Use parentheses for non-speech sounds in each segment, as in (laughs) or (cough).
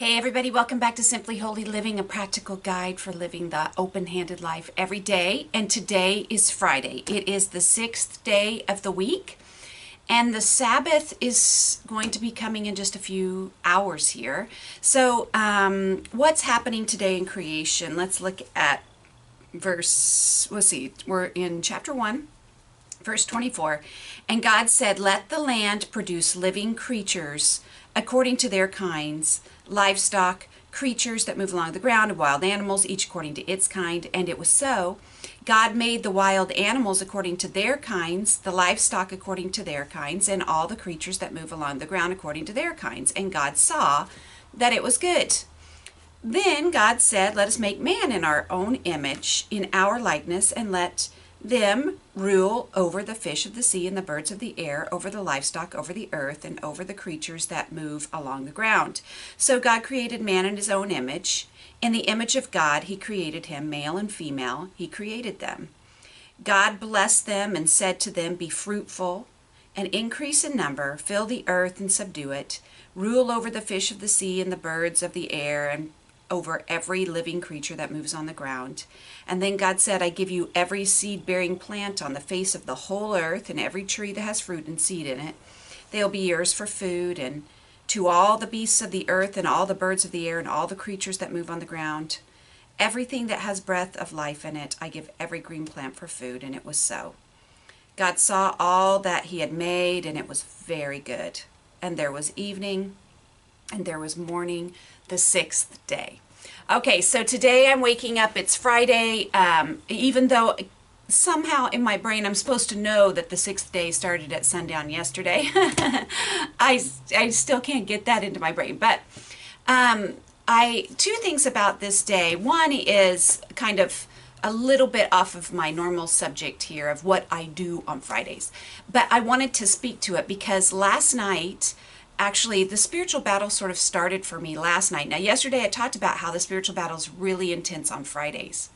Hey, everybody, welcome back to Simply Holy Living, a practical guide for living the open handed life every day. And today is Friday. It is the sixth day of the week, and the Sabbath is going to be coming in just a few hours here. So, um, what's happening today in creation? Let's look at verse, let's see, we're in chapter 1. Verse 24, and God said, Let the land produce living creatures according to their kinds, livestock, creatures that move along the ground, and wild animals, each according to its kind. And it was so. God made the wild animals according to their kinds, the livestock according to their kinds, and all the creatures that move along the ground according to their kinds. And God saw that it was good. Then God said, Let us make man in our own image, in our likeness, and let them rule over the fish of the sea and the birds of the air, over the livestock, over the earth, and over the creatures that move along the ground. So God created man in his own image. In the image of God, he created him, male and female, he created them. God blessed them and said to them, Be fruitful and increase in number, fill the earth and subdue it, rule over the fish of the sea and the birds of the air, and over every living creature that moves on the ground. And then God said, I give you every seed bearing plant on the face of the whole earth, and every tree that has fruit and seed in it. They'll be yours for food, and to all the beasts of the earth, and all the birds of the air, and all the creatures that move on the ground. Everything that has breath of life in it, I give every green plant for food. And it was so. God saw all that he had made, and it was very good. And there was evening, and there was morning, the sixth day. Okay, so today I'm waking up. It's Friday. Um, even though somehow in my brain I'm supposed to know that the sixth day started at sundown yesterday, (laughs) I, I still can't get that into my brain. But um, I two things about this day. One is kind of a little bit off of my normal subject here of what I do on Fridays. But I wanted to speak to it because last night actually the spiritual battle sort of started for me last night. Now, yesterday I talked about how the spiritual battle is really intense on Fridays.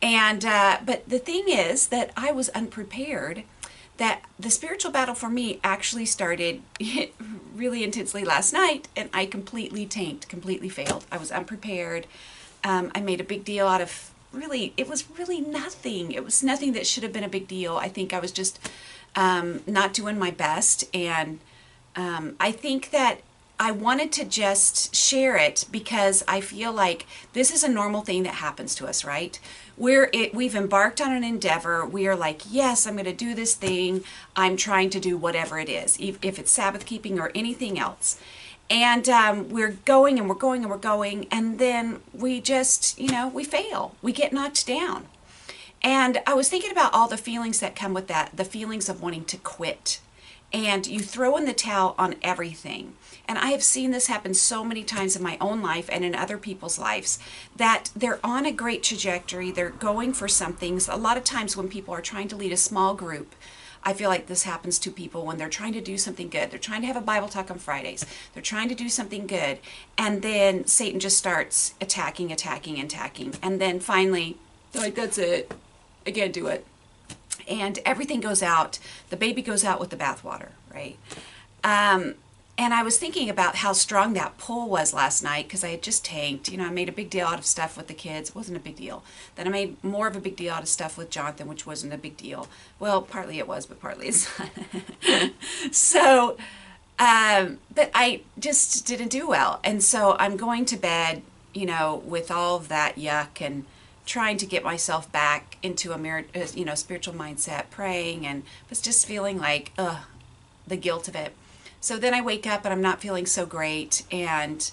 And, uh, but the thing is that I was unprepared that the spiritual battle for me actually started (laughs) really intensely last night and I completely tanked, completely failed. I was unprepared. Um, I made a big deal out of really, it was really nothing. It was nothing that should have been a big deal. I think I was just um, not doing my best and um, I think that I wanted to just share it because I feel like this is a normal thing that happens to us, right? We're it, we've embarked on an endeavor. We are like, yes, I'm going to do this thing. I'm trying to do whatever it is, if, if it's Sabbath keeping or anything else. And um, we're going and we're going and we're going, and then we just, you know, we fail. We get knocked down. And I was thinking about all the feelings that come with that the feelings of wanting to quit and you throw in the towel on everything. And I have seen this happen so many times in my own life and in other people's lives that they're on a great trajectory, they're going for something. A lot of times when people are trying to lead a small group, I feel like this happens to people when they're trying to do something good. They're trying to have a Bible talk on Fridays. They're trying to do something good. And then Satan just starts attacking, attacking, and attacking. And then finally, like, that's it. I can't do it and everything goes out. The baby goes out with the bathwater, right? Um, and I was thinking about how strong that pull was last night because I had just tanked. You know, I made a big deal out of stuff with the kids. It wasn't a big deal. Then I made more of a big deal out of stuff with Jonathan, which wasn't a big deal. Well, partly it was, but partly it's not. (laughs) so, um, but I just didn't do well. And so I'm going to bed, you know, with all of that yuck and trying to get myself back into a uh, you know spiritual mindset, praying, and was just feeling like ugh, the guilt of it. So then I wake up and I'm not feeling so great, and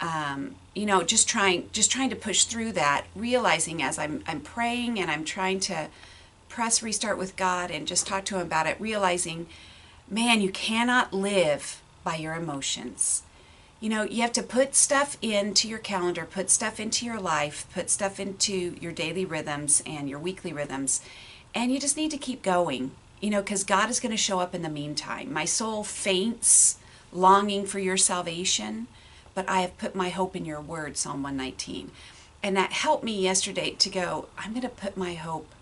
um, you know just trying just trying to push through that, realizing as I'm I'm praying and I'm trying to press restart with God and just talk to Him about it, realizing, man, you cannot live by your emotions you know, you have to put stuff into your calendar, put stuff into your life, put stuff into your daily rhythms and your weekly rhythms. And you just need to keep going, you know, because God is going to show up in the meantime. My soul faints longing for your salvation, but I have put my hope in your word, Psalm 119. And that helped me yesterday to go, I'm going to put my hope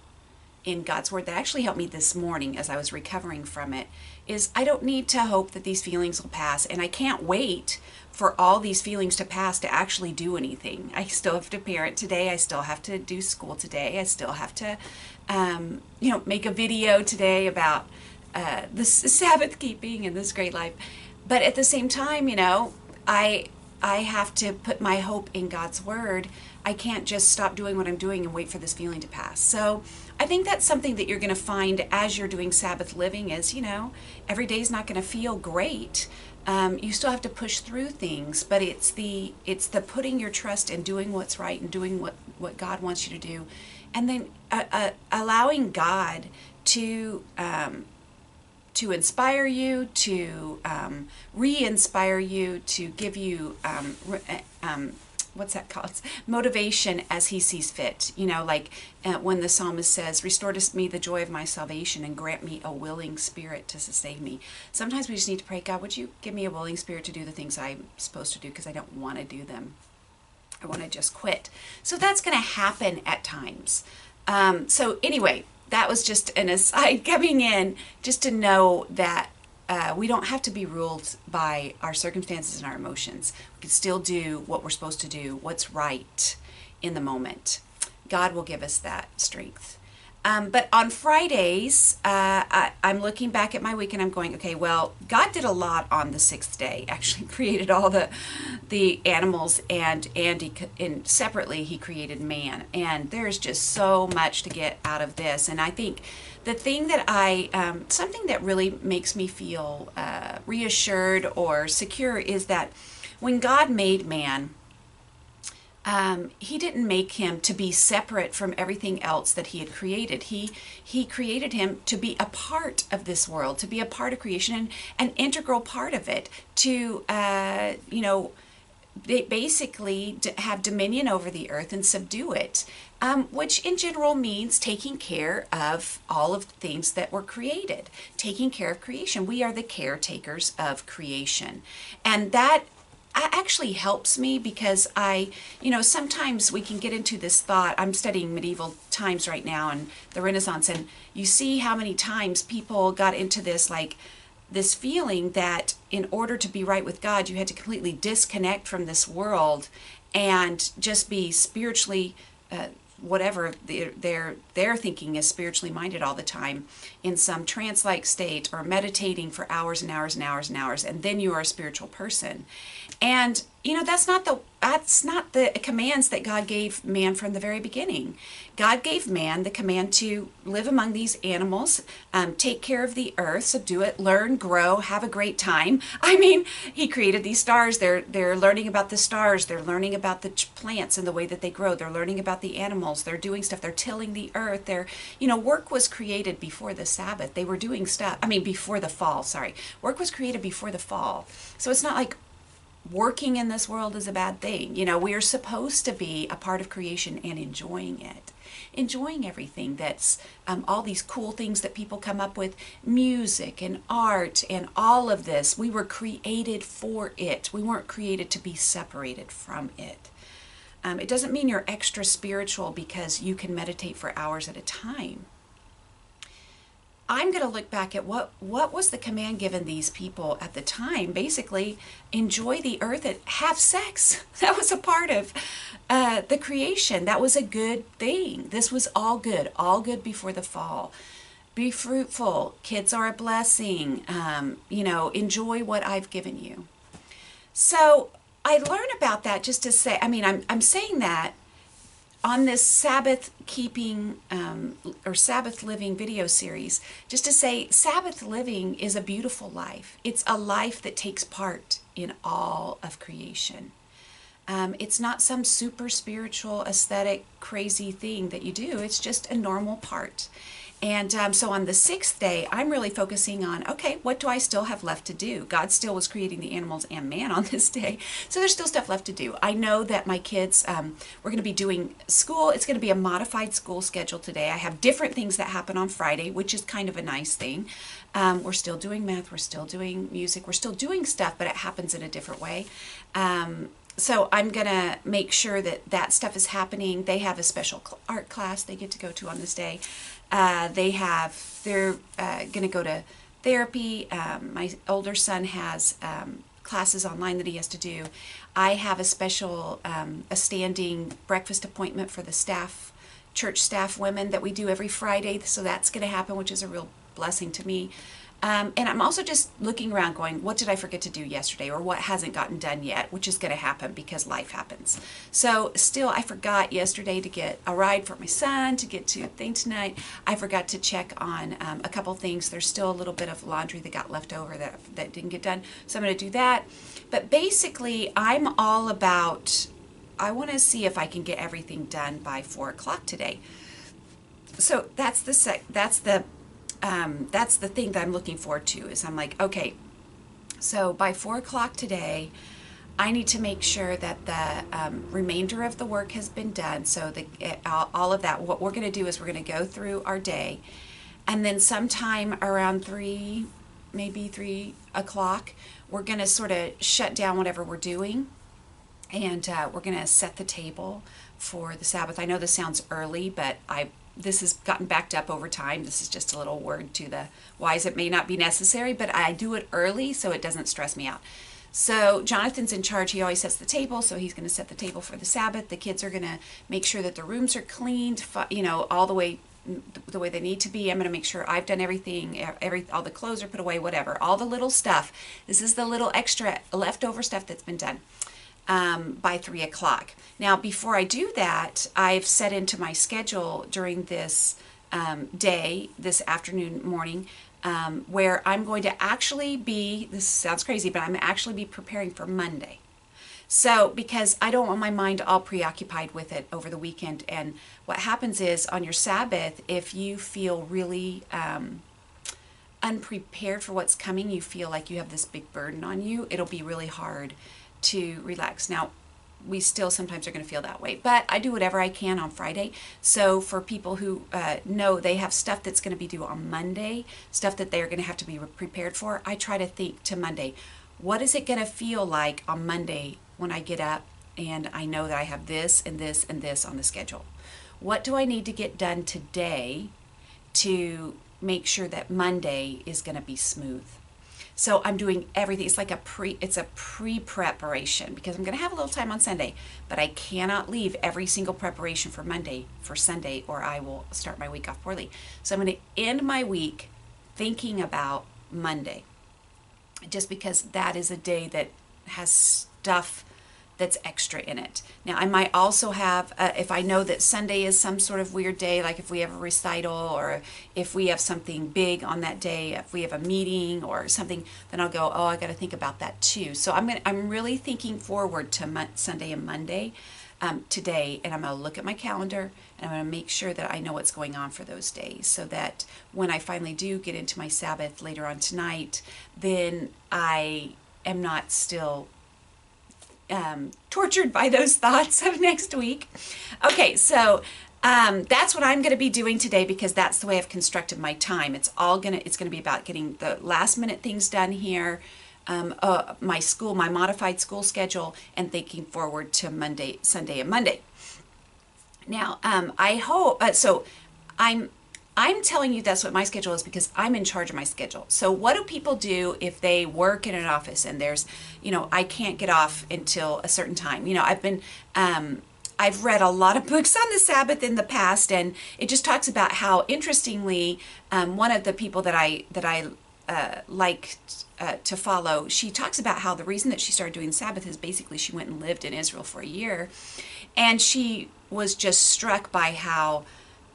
in God's word that actually helped me this morning as I was recovering from it is I don't need to hope that these feelings will pass and I can't wait for all these feelings to pass to actually do anything. I still have to parent today. I still have to do school today. I still have to, um, you know, make a video today about uh, this Sabbath keeping and this great life. But at the same time, you know, I I have to put my hope in God's word. I can't just stop doing what I'm doing and wait for this feeling to pass. So I think that's something that you're going to find as you're doing Sabbath living is, you know, every day is not going to feel great. Um, you still have to push through things, but it's the it's the putting your trust in doing what's right and doing what what God wants you to do, and then uh, uh, allowing God to um, to inspire you, to um, re-inspire you, to give you um, re- um, what's that called? Motivation as He sees fit. You know, like uh, when the psalmist says, "Restore to me the joy of my salvation, and grant me a willing spirit to sustain me." Sometimes we just need to pray, God, would you give me a willing spirit to do the things I'm supposed to do because I don't want to do them. I want to just quit. So that's going to happen at times. Um, so anyway, that was just an aside (laughs) coming in just to know that uh, we don't have to be ruled by our circumstances and our emotions. We can still do what we're supposed to do, what's right in the moment. God will give us that strength. Um, but on Fridays, uh, I, I'm looking back at my week and I'm going, okay, well, God did a lot on the sixth day. (laughs) Actually, created all the the animals and Andy and separately he created man. And there's just so much to get out of this. And I think the thing that I um, something that really makes me feel uh, reassured or secure is that when God made man um, he didn't make him to be separate from everything else that he had created. He he created him to be a part of this world, to be a part of creation, and an integral part of it. To uh, you know, basically have dominion over the earth and subdue it. Um, which in general means taking care of all of the things that were created, taking care of creation. We are the caretakers of creation. And that actually helps me because I, you know, sometimes we can get into this thought. I'm studying medieval times right now and the Renaissance, and you see how many times people got into this like this feeling that in order to be right with God, you had to completely disconnect from this world and just be spiritually. Uh, whatever they're they're thinking is spiritually minded all the time in some trance like state or meditating for hours and hours and hours and hours and then you are a spiritual person. And you know that's not the that's not the commands that God gave man from the very beginning. God gave man the command to live among these animals, um, take care of the earth, subdue it, learn, grow, have a great time. (laughs) I mean, He created these stars. They're they're learning about the stars. They're learning about the plants and the way that they grow. They're learning about the animals. They're doing stuff. They're tilling the earth. They're you know work was created before the Sabbath. They were doing stuff. I mean, before the fall. Sorry, work was created before the fall. So it's not like working in this world is a bad thing. You know, we are supposed to be a part of creation and enjoying it. Enjoying everything that's um, all these cool things that people come up with music and art and all of this. We were created for it, we weren't created to be separated from it. Um, it doesn't mean you're extra spiritual because you can meditate for hours at a time. I'm going to look back at what what was the command given these people at the time. Basically, enjoy the earth and have sex. (laughs) That was a part of uh, the creation. That was a good thing. This was all good, all good before the fall. Be fruitful. Kids are a blessing. Um, you know, enjoy what I've given you. So I learn about that just to say. I mean, I'm I'm saying that on this Sabbath keeping um, or Sabbath living video series, just to say Sabbath living is a beautiful life. It's a life that takes part in all of creation. Um, it's not some super spiritual, aesthetic, crazy thing that you do. It's just a normal part. And um, so on the sixth day, I'm really focusing on okay, what do I still have left to do? God still was creating the animals and man on (laughs) this day. So there's still stuff left to do. I know that my kids, um, we're going to be doing school. It's going to be a modified school schedule today. I have different things that happen on Friday, which is kind of a nice thing. Um, we're still doing math, we're still doing music, we're still doing stuff, but it happens in a different way. Um, so I'm going to make sure that that stuff is happening. They have a special art class they get to go to on this day. Uh, they have, they're uh, going to go to therapy. Um, my older son has um, classes online that he has to do. I have a special, um, a standing breakfast appointment for the staff, church staff women that we do every Friday. So that's going to happen, which is a real blessing to me. Um, and I'm also just looking around going, what did I forget to do yesterday or what hasn't gotten done yet, which is going to happen because life happens. So, still, I forgot yesterday to get a ride for my son to get to a thing tonight. I forgot to check on um, a couple things. There's still a little bit of laundry that got left over that, that didn't get done. So, I'm going to do that. But basically, I'm all about, I want to see if I can get everything done by four o'clock today. So, that's the that's the um, that's the thing that I'm looking forward to is I'm like, okay, so by four o'clock today, I need to make sure that the um, remainder of the work has been done. So the uh, all of that. What we're going to do is we're going to go through our day, and then sometime around three, maybe three o'clock, we're going to sort of shut down whatever we're doing, and uh, we're going to set the table for the Sabbath. I know this sounds early, but I this has gotten backed up over time. This is just a little word to the wise. It may not be necessary, but I do it early so it doesn't stress me out. So Jonathan's in charge. He always sets the table, so he's going to set the table for the Sabbath. The kids are going to make sure that the rooms are cleaned, you know, all the way the way they need to be. I'm going to make sure I've done everything, every all the clothes are put away, whatever, all the little stuff. This is the little extra leftover stuff that's been done um, by three o'clock. Now, before I do that, I've set into my schedule during this um, day, this afternoon, morning, um, where I'm going to actually be, this sounds crazy, but I'm actually be preparing for Monday. So, because I don't want my mind all preoccupied with it over the weekend. And what happens is on your Sabbath, if you feel really um, unprepared for what's coming, you feel like you have this big burden on you, it'll be really hard to relax. Now, we still sometimes are going to feel that way, but I do whatever I can on Friday. So, for people who uh, know they have stuff that's going to be due on Monday, stuff that they're going to have to be prepared for, I try to think to Monday, what is it going to feel like on Monday when I get up and I know that I have this and this and this on the schedule? What do I need to get done today to make sure that Monday is going to be smooth? So I'm doing everything. It's like a pre it's a pre-preparation because I'm going to have a little time on Sunday, but I cannot leave every single preparation for Monday for Sunday or I will start my week off poorly. So I'm going to end my week thinking about Monday. Just because that is a day that has stuff that's extra in it. Now, I might also have, uh, if I know that Sunday is some sort of weird day, like if we have a recital or if we have something big on that day, if we have a meeting or something, then I'll go, oh, I got to think about that too. So I'm gonna, I'm really thinking forward to Mo- Sunday and Monday um, today, and I'm going to look at my calendar and I'm going to make sure that I know what's going on for those days so that when I finally do get into my Sabbath later on tonight, then I am not still um, tortured by those (laughs) thoughts of next week. Okay, so um, that's what I'm going to be doing today because that's the way I've constructed my time. It's all gonna it's gonna be about getting the last minute things done here. Um, uh, my school, my modified school schedule, and thinking forward to Monday, Sunday, and Monday. Now, um, I hope uh, so. I'm I'm telling you that's what my schedule is because I'm in charge of my schedule. So what do people do if they work in an office and there's, you know, I can't get off until a certain time? You know, I've been um, I've read a lot of (laughs) books on the Sabbath in the past, and it just talks about how, interestingly, um, one of the people that I that I uh, like uh, to follow, she talks about how the reason that she started doing Sabbath is basically she went and lived in Israel for a year, and she was just struck by how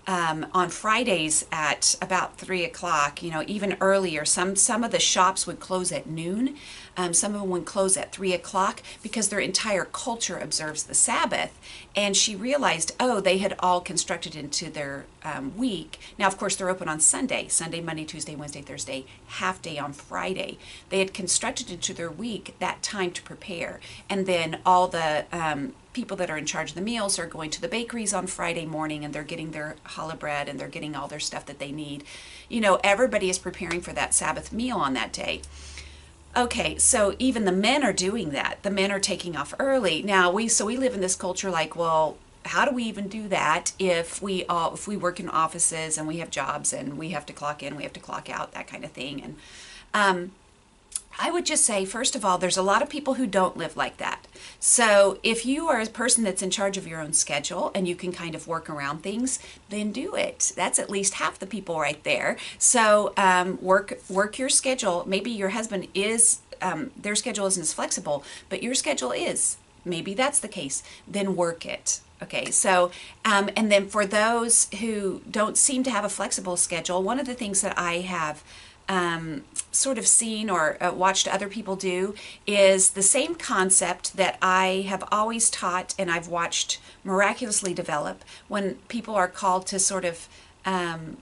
um, on Fridays at about three o'clock, you know, even earlier. Some some of the shops would close at noon. Um, some of them would close at three o'clock because their entire culture observes the Sabbath. And she realized, oh, they had all constructed into their um, week. Now, of course, they're open on Sunday, Sunday, Monday, Tuesday, Wednesday, Thursday, half day on Friday. They had constructed into their week that time to prepare, and then all the um, people that are in charge of the meals are going to the bakeries on Friday morning and they're getting their challah bread and they're getting all their stuff that they need. You know, everybody is preparing for that Sabbath meal on that day. Okay, so even the men are doing that. The men are taking off early. Now we so we live in this culture like, well, how do we even do that if we all if we work in offices and we have jobs and we have to clock in, we have to clock out, that kind of thing. And um, I would just say, first of all, there's a lot of people who don't live like that. So if you are a person that's in charge of your own schedule and you can kind of work around things, then do it. That's at least half the people right there. So um, work work your schedule. Maybe your husband is um, their schedule isn't as flexible, but your schedule is. Maybe that's the case. Then work it. Okay, so, um, and then for those who don't seem to have a flexible schedule, one of the things that I have um, sort of seen or uh, watched other people do is the same concept that I have always taught and I've watched miraculously develop when people are called to sort of um,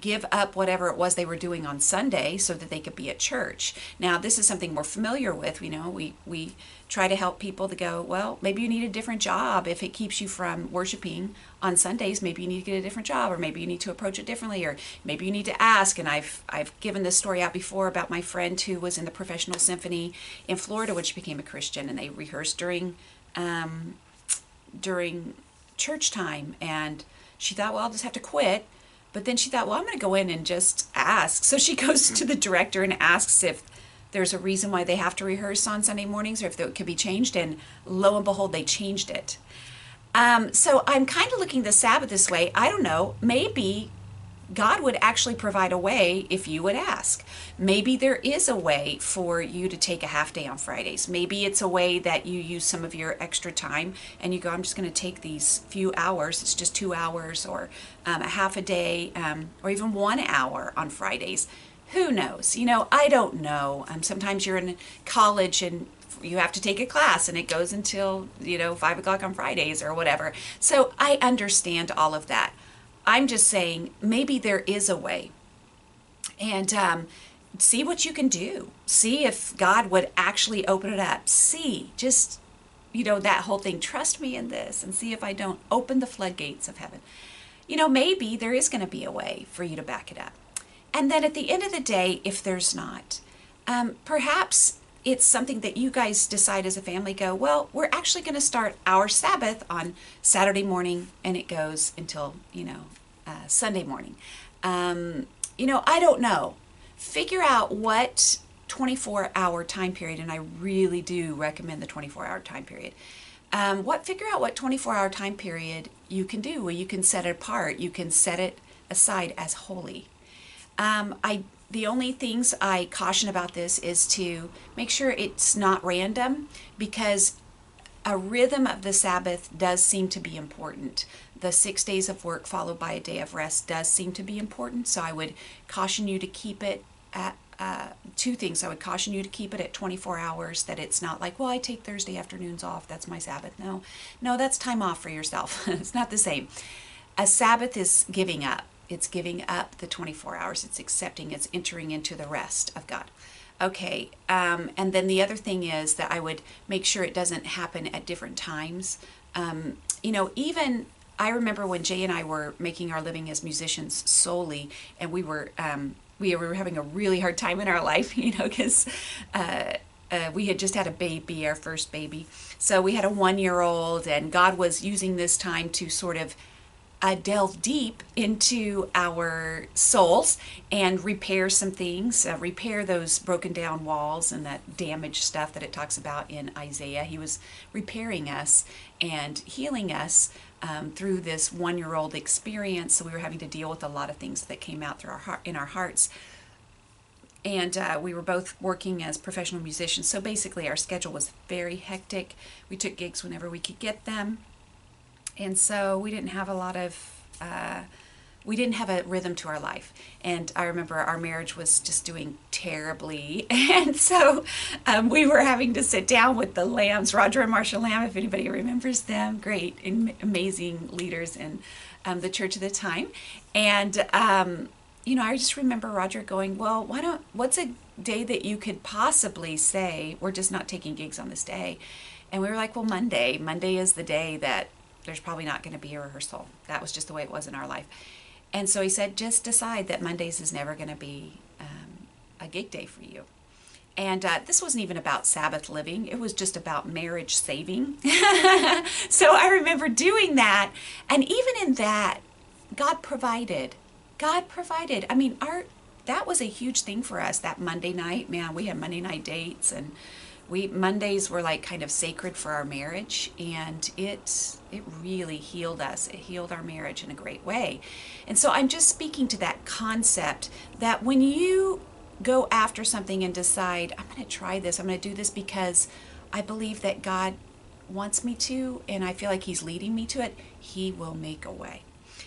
give up whatever it was they were doing on Sunday so that they could be at church. Now, this is something we're familiar with. You know, we we try to help people to go, well, maybe you need a different job if it keeps you from worshiping on Sundays. Maybe you need to get a different job, or maybe you need to approach it differently, or maybe you need to ask. And I've I've given this story out before about my friend who was in the professional symphony in Florida when she became a Christian, and they rehearsed during um, during church time, and she thought, well, I'll just have to quit but then she thought, well, I'm going to go in and just ask. So she (laughs) goes to the director and asks if there's a reason why they have to rehearse on Sunday mornings or if it could be changed. And lo and behold, they changed it. Um, so I'm kind of looking the Sabbath this way. I don't know. Maybe God would actually provide a way if you would ask. Maybe there is a way for you to take a half day on Fridays. Maybe it's a way that you use some of your extra time and you go, I'm just going to take these few hours. It's just two hours or um, a half a day um, or even one hour on Fridays. Who knows? You know, I don't know. Um, sometimes you're in college and you have to take a class and it goes until, you know, five o'clock on Fridays or whatever. So I understand all of that. I'm just saying maybe there is a way. And um, see what you can do. See if God would actually open it up. See, just, you know, that whole thing. Trust me in this and see if I don't open the floodgates of heaven. You know, maybe there is going to be a way for you to back it up. And then at the end of the day, if there's not, um, perhaps it's something that you guys decide as a family go, well, we're actually going to start our Sabbath on Saturday morning and it goes until, you know, uh, Sunday morning. Um, you know, I don't know. Figure out what 24 hour time period, and I really do recommend the 24 hour time period. Um, what figure out what 24 hour time period you can do where you can set it apart you can set it aside as holy um, i the only things i caution about this is to make sure it's not random because a rhythm of the sabbath does seem to be important the six days of work followed by a day of rest does seem to be important. So I would caution you to keep it at uh, two things. I would caution you to keep it at 24 hours, that it's not like, well, I take Thursday afternoons off. That's my Sabbath. No, no, that's time off for yourself. (laughs) it's not the same. A Sabbath is giving up. It's giving up the 24 hours. It's accepting, it's entering into the rest of God. Okay, um, and then the other thing is that I would make sure it doesn't happen at different times. Um, you know, even I remember when Jay and I were making our living as musicians solely, and we were um, we were having a really hard time in our life, (laughs) you know, because uh, uh, we had just had a baby, our first baby. So we had a one year old, and God was using this time to sort of uh, delve deep into our souls and repair some things, uh, repair those broken down walls and that damaged stuff that it talks about in Isaiah. He was repairing us and healing us um, through this one year old experience. So we were having to deal with a lot of things that came out through our heart, in our hearts. And uh, we were both working as professional musicians. So basically, our schedule was very hectic. We took gigs whenever we could get them. And so we didn't have a lot of. Uh, we didn't have a rhythm to our life. And I remember our marriage was just doing terribly. (laughs) And so um, we were having to sit down with the Lambs, Roger and Marsha Lamb, if anybody remembers them, great, amazing leaders in um, the church at the time. And, um, you know, I just remember Roger going, well, why don't, what's a day that you could possibly say, we're just not taking gigs on this day? And we were like, well, Monday. Monday is the day that there's probably not going to be a rehearsal. That was just the way it was in our life. And so he said, just decide that Mondays is never going to be um, a gig day for you. And uh, this wasn't even about Sabbath living, it was just about marriage saving. (laughs) so I remember doing that. And even in that, God provided. God provided. I mean, our that was a huge thing for us that Monday night. Man, we had Monday night dates and we Mondays were like kind of sacred for our marriage and it it really healed us. It healed our marriage in a great way. And so I'm just speaking to that concept that when you go after something and decide, I'm going to try this, I'm going to do this because I believe that God wants me to and I feel like He's leading me to it, He will make a way.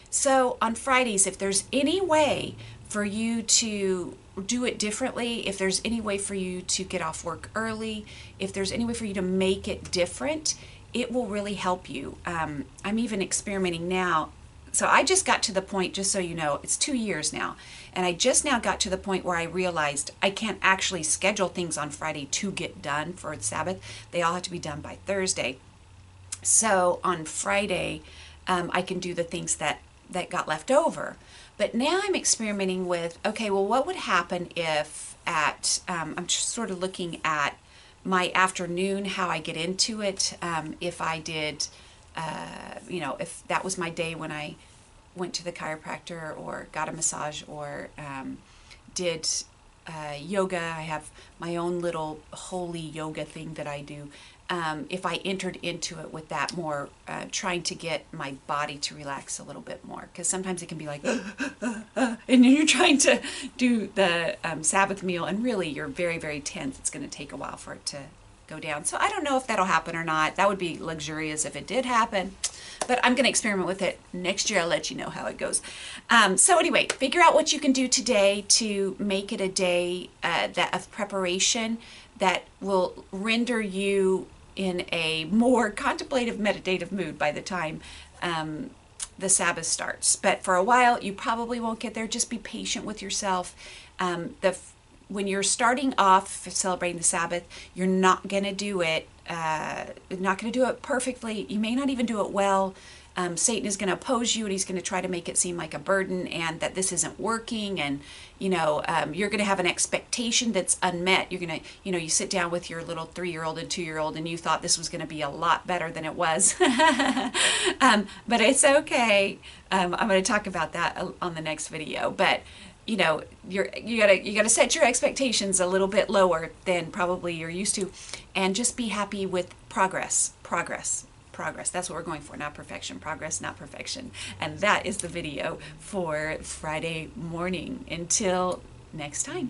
So on Fridays, if there's any way for you to do it differently, if there's any way for you to get off work early, if there's any way for you to make it different, it will really help you. Um, I'm even experimenting now. So I just got to the point, just so you know, it's two years now. And I just now got to the point where I realized I can't actually schedule things on Friday to get done for Sabbath. They all have to be done by Thursday. So on Friday, um, I can do the things that, that got left over. But now I'm experimenting with okay, well, what would happen if at, um, I'm just sort of looking at my afternoon, how I get into it, um, if I did, uh, you know, if that was my day when I went to the chiropractor or got a massage or um, did uh, yoga. I have my own little holy yoga thing that I do. Um, if I entered into it with that more, uh, trying to get my body to relax a little bit more, because sometimes it can be like, (laughs) and you're trying to do the um, Sabbath meal, and really you're very, very tense. It's going to take a while for it to go down. So I don't know if that'll happen or not. That would be luxurious if it did happen but I'm going to experiment with it next year. I'll let you know how it goes. Um, so anyway, figure out what you can do today to make it a day uh, that of preparation that will render you in a more (laughs) contemplative, meditative mood by the time um, the Sabbath starts. But for a while, you probably won't get there. Just be patient with yourself. Um, the when you're starting off celebrating the Sabbath, you're not going to do it uh, not going to do it perfectly. You may not even do it well. Um, Satan is going to oppose you and he's going to try to make it seem like a burden and that this isn't working. And, you know, um, you're going to have an expectation that's unmet. You're going to, you know, you sit down with your little three year old and two year old and you thought this was going to be a lot better than it was. (laughs) um, but it's okay. Um, I'm going to talk about that on the next video. But, you know you're you gotta you gotta set your expectations a little bit lower than probably you're used to and just be happy with progress progress progress. That's what we're going for not perfection. Progress not perfection. And that is the video for friday morning. Until next time